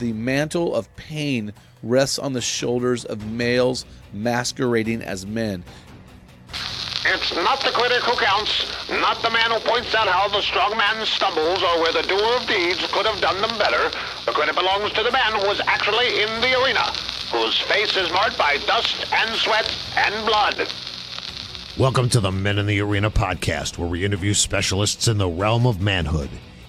The mantle of pain rests on the shoulders of males masquerading as men. It's not the critic who counts, not the man who points out how the strong man stumbles or where the doer of deeds could have done them better. The credit belongs to the man who was actually in the arena, whose face is marked by dust and sweat and blood. Welcome to the Men in the Arena podcast, where we interview specialists in the realm of manhood.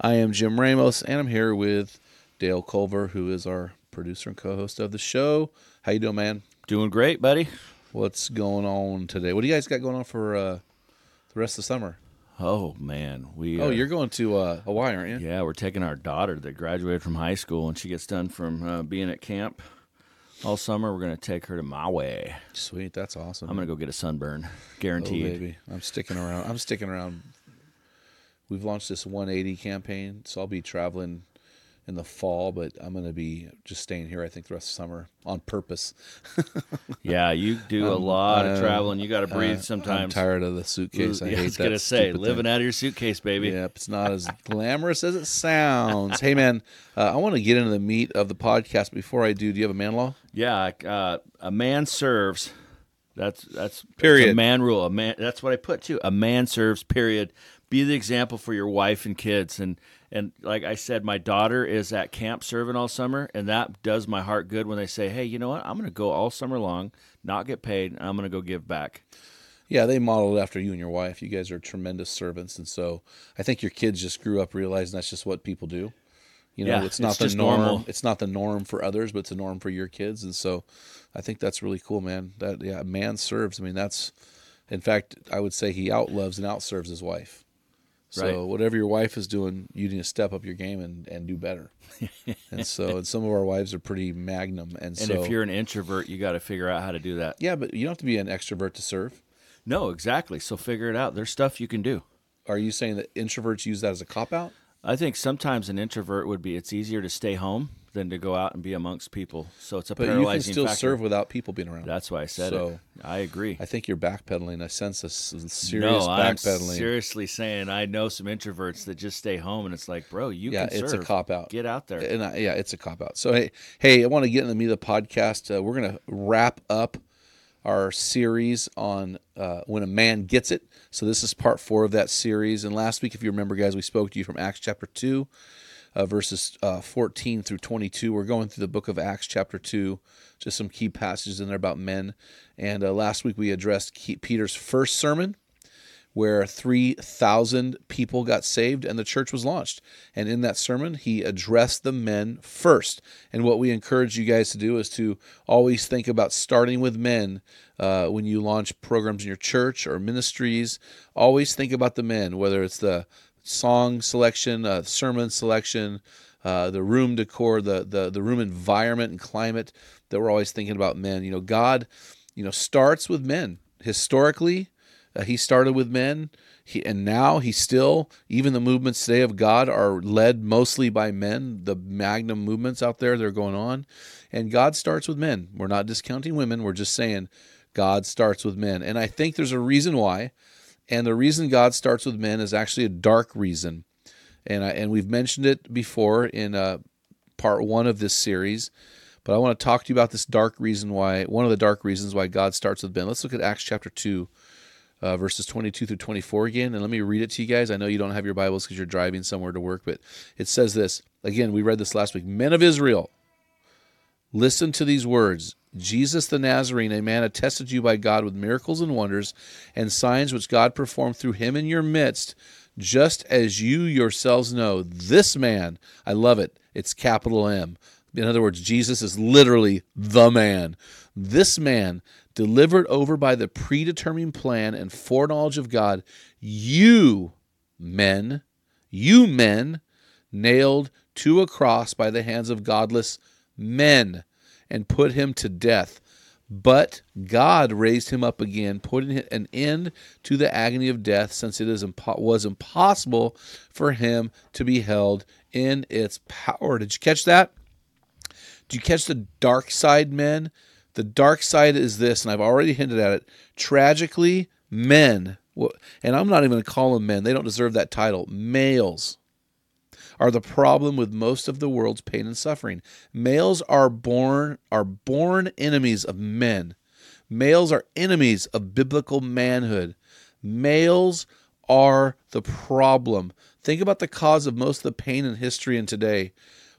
I am Jim Ramos, and I'm here with Dale Culver, who is our producer and co-host of the show. How you doing, man? Doing great, buddy. What's going on today? What do you guys got going on for uh, the rest of the summer? Oh man, we. Oh, uh, you're going to uh, Hawaii, aren't you? Yeah, we're taking our daughter that graduated from high school, and she gets done from uh, being at camp all summer. We're gonna take her to Maui. Sweet, that's awesome. I'm gonna go get a sunburn, guaranteed. oh, baby, I'm sticking around. I'm sticking around. We've launched this 180 campaign, so I'll be traveling in the fall, but I'm going to be just staying here. I think the rest of summer on purpose. yeah, you do a lot of uh, traveling. You got to breathe Uh, sometimes. I'm tired of the suitcase. I yeah, I was gonna say, living thing. out of your suitcase, baby. Yep, it's not as glamorous as it sounds. Hey, man, uh, I want to get into the meat of the podcast. Before I do, do you have a man law? Yeah, uh, a man serves. That's that's that's Period. a man rule. A man. That's what I put too. A man serves. Period. Be the example for your wife and kids. And and like I said, my daughter is at camp serving all summer, and that does my heart good when they say, "Hey, you know what? I'm going to go all summer long, not get paid, and I'm going to go give back." Yeah, they modeled after you and your wife. You guys are tremendous servants, and so I think your kids just grew up realizing that's just what people do. You know, Yeah, it's not it's the norm. normal. It's not the norm for others, but it's a norm for your kids, and so I think that's really cool, man. That yeah, man serves. I mean, that's in fact, I would say he outloves and outserves his wife. So Right. whatever your wife is doing, you need to step up your game and, and do better. and so, and some of our wives are pretty magnum, and, And so if you're an introvert, you got to figure out how to do that. yeah, but you don't have to be an extrovert to serve. No, exactly. So figure it out. There's stuff you can do. Are you saying that introverts use that as a cop out? I think sometimes an introvert would be. It's easier to stay home than to go out and be amongst people. So it's a But you can still factor. serve without people being around. That's why I said So, it. I agree. I think you're backpedaling. I sense a serious no, I'm backpedaling. seriously saying I know some introverts that just stay home, and it's like, bro, you yeah, can it's serve. a cop out. Get out there. And I, yeah, it's a cop out. So hey, hey, I want to get in the meat of the podcast. Uh, we're gonna wrap up our series on uh, when a man gets it. So this is part four of that series. And last week, if you remember, guys, we spoke to you from Acts chapter two, uh, verses uh, 14 through 22. We're going through the book of Acts chapter two, just some key passages in there about men. And uh, last week we addressed Peter's first sermon where 3,000 people got saved and the church was launched. And in that sermon, he addressed the men first. And what we encourage you guys to do is to always think about starting with men uh, when you launch programs in your church or ministries. Always think about the men, whether it's the song selection, uh, sermon selection, uh, the room decor, the, the the room environment and climate. That we're always thinking about men. You know, God, you know, starts with men historically. Uh, he started with men, he, and now he still, even the movements today of God are led mostly by men. The magnum movements out there that are going on, and God starts with men. We're not discounting women. We're just saying God starts with men. And I think there's a reason why. And the reason God starts with men is actually a dark reason. And I, and we've mentioned it before in uh, part one of this series. But I want to talk to you about this dark reason why, one of the dark reasons why God starts with men. Let's look at Acts chapter 2, uh, verses 22 through 24 again. And let me read it to you guys. I know you don't have your Bibles because you're driving somewhere to work, but it says this. Again, we read this last week. Men of Israel, listen to these words. Jesus the Nazarene, a man attested you by God with miracles and wonders and signs which God performed through him in your midst, just as you yourselves know. This man, I love it, it's capital M. In other words, Jesus is literally the man. This man, delivered over by the predetermined plan and foreknowledge of God, you men, you men, nailed to a cross by the hands of godless men and put him to death. But God raised him up again, putting an end to the agony of death, since it impo- was impossible for him to be held in its power. Did you catch that? Do you catch the dark side, men? The dark side is this, and I've already hinted at it. Tragically, men, and I'm not even going to call them men, they don't deserve that title, males are the problem with most of the world's pain and suffering. Males are born are born enemies of men. Males are enemies of biblical manhood. Males are the problem. Think about the cause of most of the pain in history and today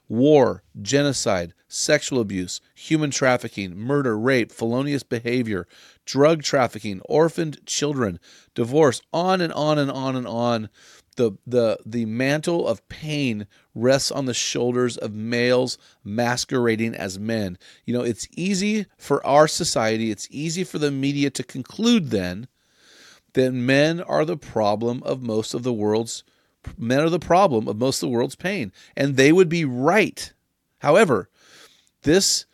war, genocide, sexual abuse, human trafficking, murder, rape, felonious behavior, drug trafficking, orphaned children, divorce, on and on and on and on the the the mantle of pain rests on the shoulders of males masquerading as men. You know, it's easy for our society, it's easy for the media to conclude then that men are the problem of most of the world's men are the problem of most of the world's pain, and they would be right. However, this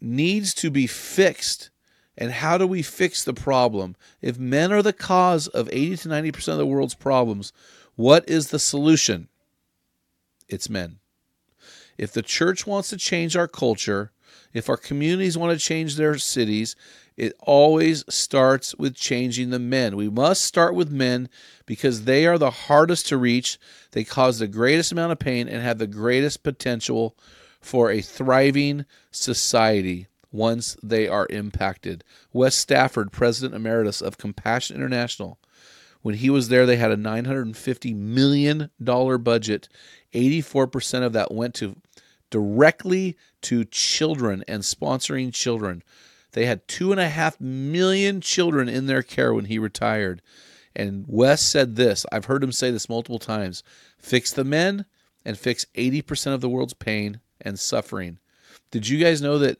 needs to be fixed. And how do we fix the problem? If men are the cause of 80 to 90% of the world's problems, what is the solution? It's men. If the church wants to change our culture, if our communities want to change their cities, it always starts with changing the men. We must start with men because they are the hardest to reach. They cause the greatest amount of pain and have the greatest potential for a thriving society once they are impacted. Wes Stafford, President Emeritus of Compassion International, when he was there, they had a $950 million budget. 84% of that went to directly to children and sponsoring children. They had two and a half million children in their care when he retired. And Wes said this I've heard him say this multiple times fix the men and fix 80% of the world's pain and suffering. Did you guys know that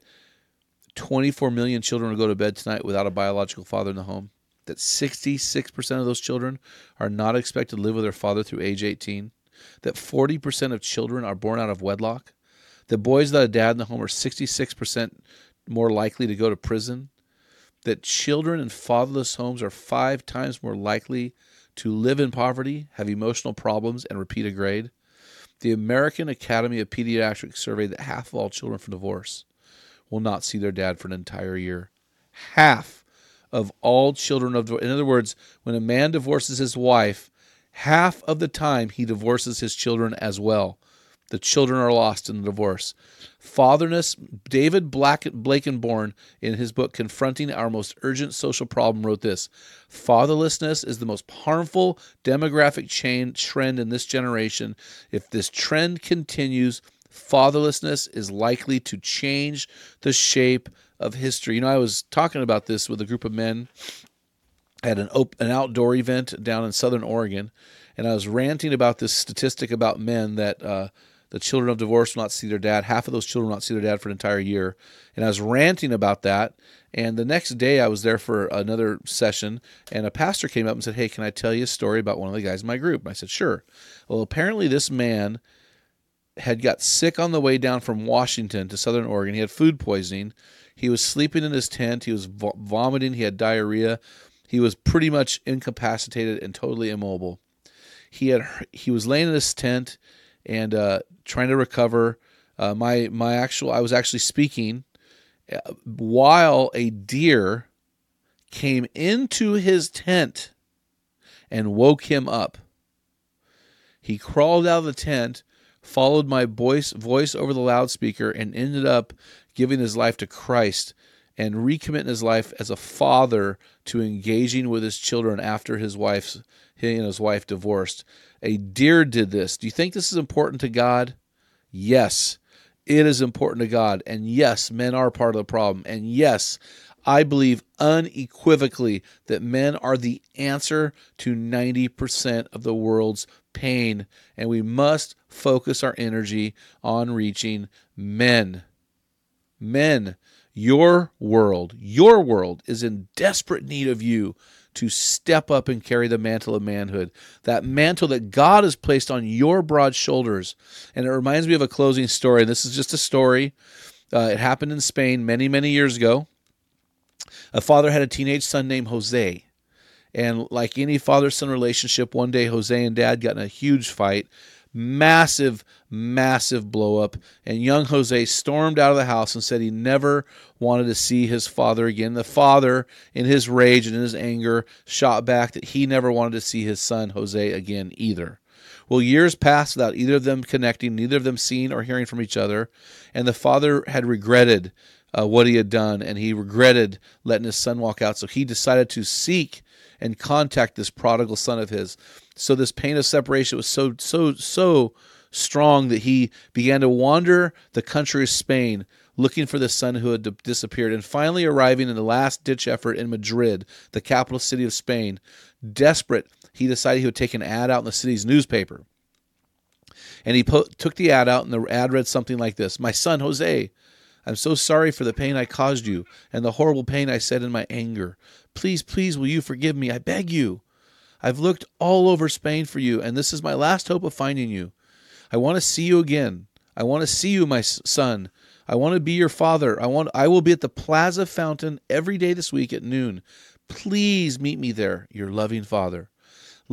24 million children will go to bed tonight without a biological father in the home? That 66% of those children are not expected to live with their father through age 18, that 40% of children are born out of wedlock, that boys without a dad in the home are 66% more likely to go to prison, that children in fatherless homes are five times more likely to live in poverty, have emotional problems, and repeat a grade. The American Academy of Pediatrics surveyed that half of all children from divorce will not see their dad for an entire year. Half of all children of in other words when a man divorces his wife half of the time he divorces his children as well. The children are lost in the divorce. Fatherness david Black, Blankenhorn in his book confronting our most urgent social problem wrote this fatherlessness is the most harmful demographic chain trend in this generation. If this trend continues fatherlessness is likely to change the shape of history. You know, I was talking about this with a group of men at an op- an outdoor event down in Southern Oregon, and I was ranting about this statistic about men that uh, the children of divorce will not see their dad. Half of those children will not see their dad for an entire year, and I was ranting about that. And the next day, I was there for another session, and a pastor came up and said, "Hey, can I tell you a story about one of the guys in my group?" And I said, "Sure." Well, apparently, this man had got sick on the way down from Washington to Southern Oregon. He had food poisoning he was sleeping in his tent. He was vo- vomiting. He had diarrhea. He was pretty much incapacitated and totally immobile. He had he was laying in his tent and uh, trying to recover. Uh, my my actual I was actually speaking uh, while a deer came into his tent and woke him up. He crawled out of the tent, followed my voice, voice over the loudspeaker, and ended up giving his life to Christ and recommitting his life as a father to engaging with his children after his wife's he and his wife divorced. A deer did this. Do you think this is important to God? Yes, it is important to God. And yes, men are part of the problem. And yes, I believe unequivocally that men are the answer to 90% of the world's pain. And we must focus our energy on reaching men. Men, your world, your world is in desperate need of you to step up and carry the mantle of manhood, that mantle that God has placed on your broad shoulders. And it reminds me of a closing story. This is just a story. Uh, it happened in Spain many, many years ago. A father had a teenage son named Jose. And like any father son relationship, one day Jose and dad got in a huge fight massive, massive blow up. And young Jose stormed out of the house and said he never wanted to see his father again. The father, in his rage and in his anger, shot back that he never wanted to see his son Jose again either. Well, years passed without either of them connecting, neither of them seeing or hearing from each other, and the father had regretted uh, what he had done, and he regretted letting his son walk out. So he decided to seek and contact this prodigal son of his. So this pain of separation was so so so strong that he began to wander the country of Spain looking for the son who had disappeared and finally arriving in the last ditch effort in Madrid, the capital city of Spain. Desperate, he decided he would take an ad out in the city's newspaper. And he po- took the ad out, and the ad read something like this My son, Jose, I'm so sorry for the pain I caused you and the horrible pain I said in my anger. Please, please, will you forgive me? I beg you. I've looked all over Spain for you, and this is my last hope of finding you. I want to see you again. I want to see you, my son. I want to be your father. I want I will be at the Plaza Fountain every day this week at noon. Please meet me there, your loving father.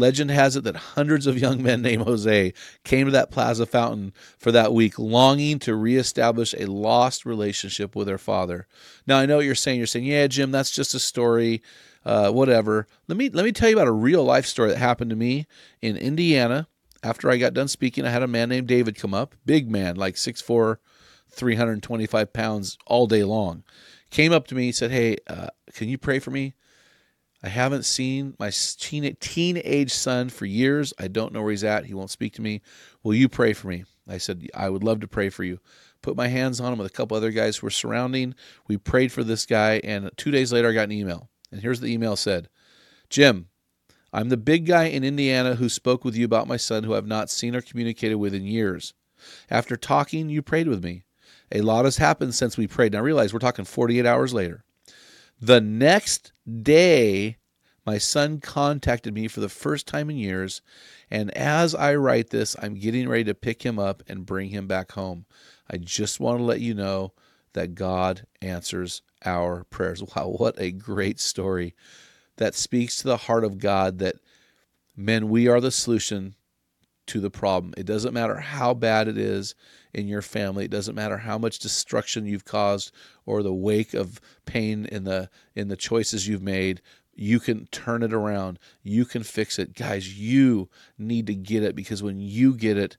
Legend has it that hundreds of young men named Jose came to that Plaza Fountain for that week, longing to reestablish a lost relationship with their father. Now, I know what you're saying. You're saying, yeah, Jim, that's just a story, uh, whatever. Let me, let me tell you about a real life story that happened to me in Indiana. After I got done speaking, I had a man named David come up, big man, like 6'4, 325 pounds all day long. Came up to me, said, Hey, uh, can you pray for me? I haven't seen my teen- teenage son for years. I don't know where he's at. He won't speak to me. Will you pray for me? I said, I would love to pray for you. Put my hands on him with a couple other guys who were surrounding. We prayed for this guy, and two days later, I got an email. And here's the email said Jim, I'm the big guy in Indiana who spoke with you about my son who I've not seen or communicated with in years. After talking, you prayed with me. A lot has happened since we prayed. Now realize we're talking 48 hours later. The next day, my son contacted me for the first time in years, and as I write this, I'm getting ready to pick him up and bring him back home. I just want to let you know that God answers our prayers. Wow, what a great story that speaks to the heart of God that, men, we are the solution to the problem. It doesn't matter how bad it is in your family. It doesn't matter how much destruction you've caused or the wake of pain in the in the choices you've made. You can turn it around. You can fix it. Guys, you need to get it because when you get it,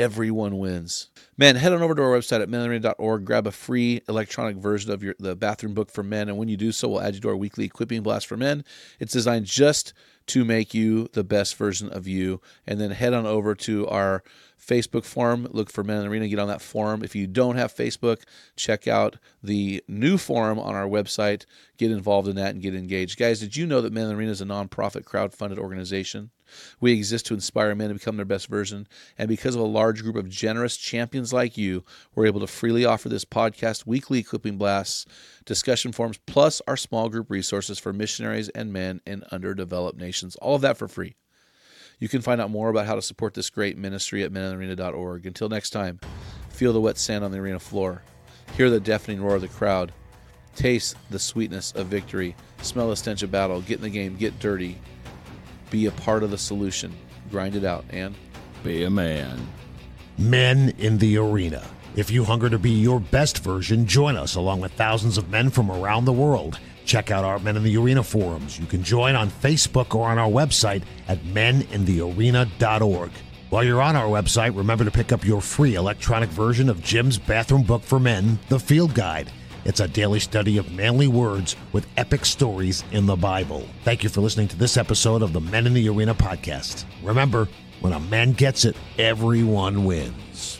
everyone wins. Man, head on over to our website at menarena.org, grab a free electronic version of your the bathroom book for men, and when you do so, we'll add you to our weekly equipping blast for men. It's designed just to make you the best version of you. And then head on over to our Facebook forum. Look for Men in the Arena. Get on that forum. If you don't have Facebook, check out the new forum on our website. Get involved in that and get engaged. Guys, did you know that Men in the Arena is a nonprofit crowd-funded organization? We exist to inspire men to become their best version. And because of a large group of generous champions like you, we're able to freely offer this podcast, weekly equipping blasts, discussion forums, plus our small group resources for missionaries and men in underdeveloped nations. All of that for free. You can find out more about how to support this great ministry at meninthearena.org. Until next time, feel the wet sand on the arena floor, hear the deafening roar of the crowd, taste the sweetness of victory, smell the stench of battle, get in the game, get dirty, be a part of the solution, grind it out, and be a man. Men in the Arena. If you hunger to be your best version, join us along with thousands of men from around the world Check out our Men in the Arena forums. You can join on Facebook or on our website at meninthearena.org. While you're on our website, remember to pick up your free electronic version of Jim's bathroom book for men, The Field Guide. It's a daily study of manly words with epic stories in the Bible. Thank you for listening to this episode of the Men in the Arena podcast. Remember, when a man gets it, everyone wins.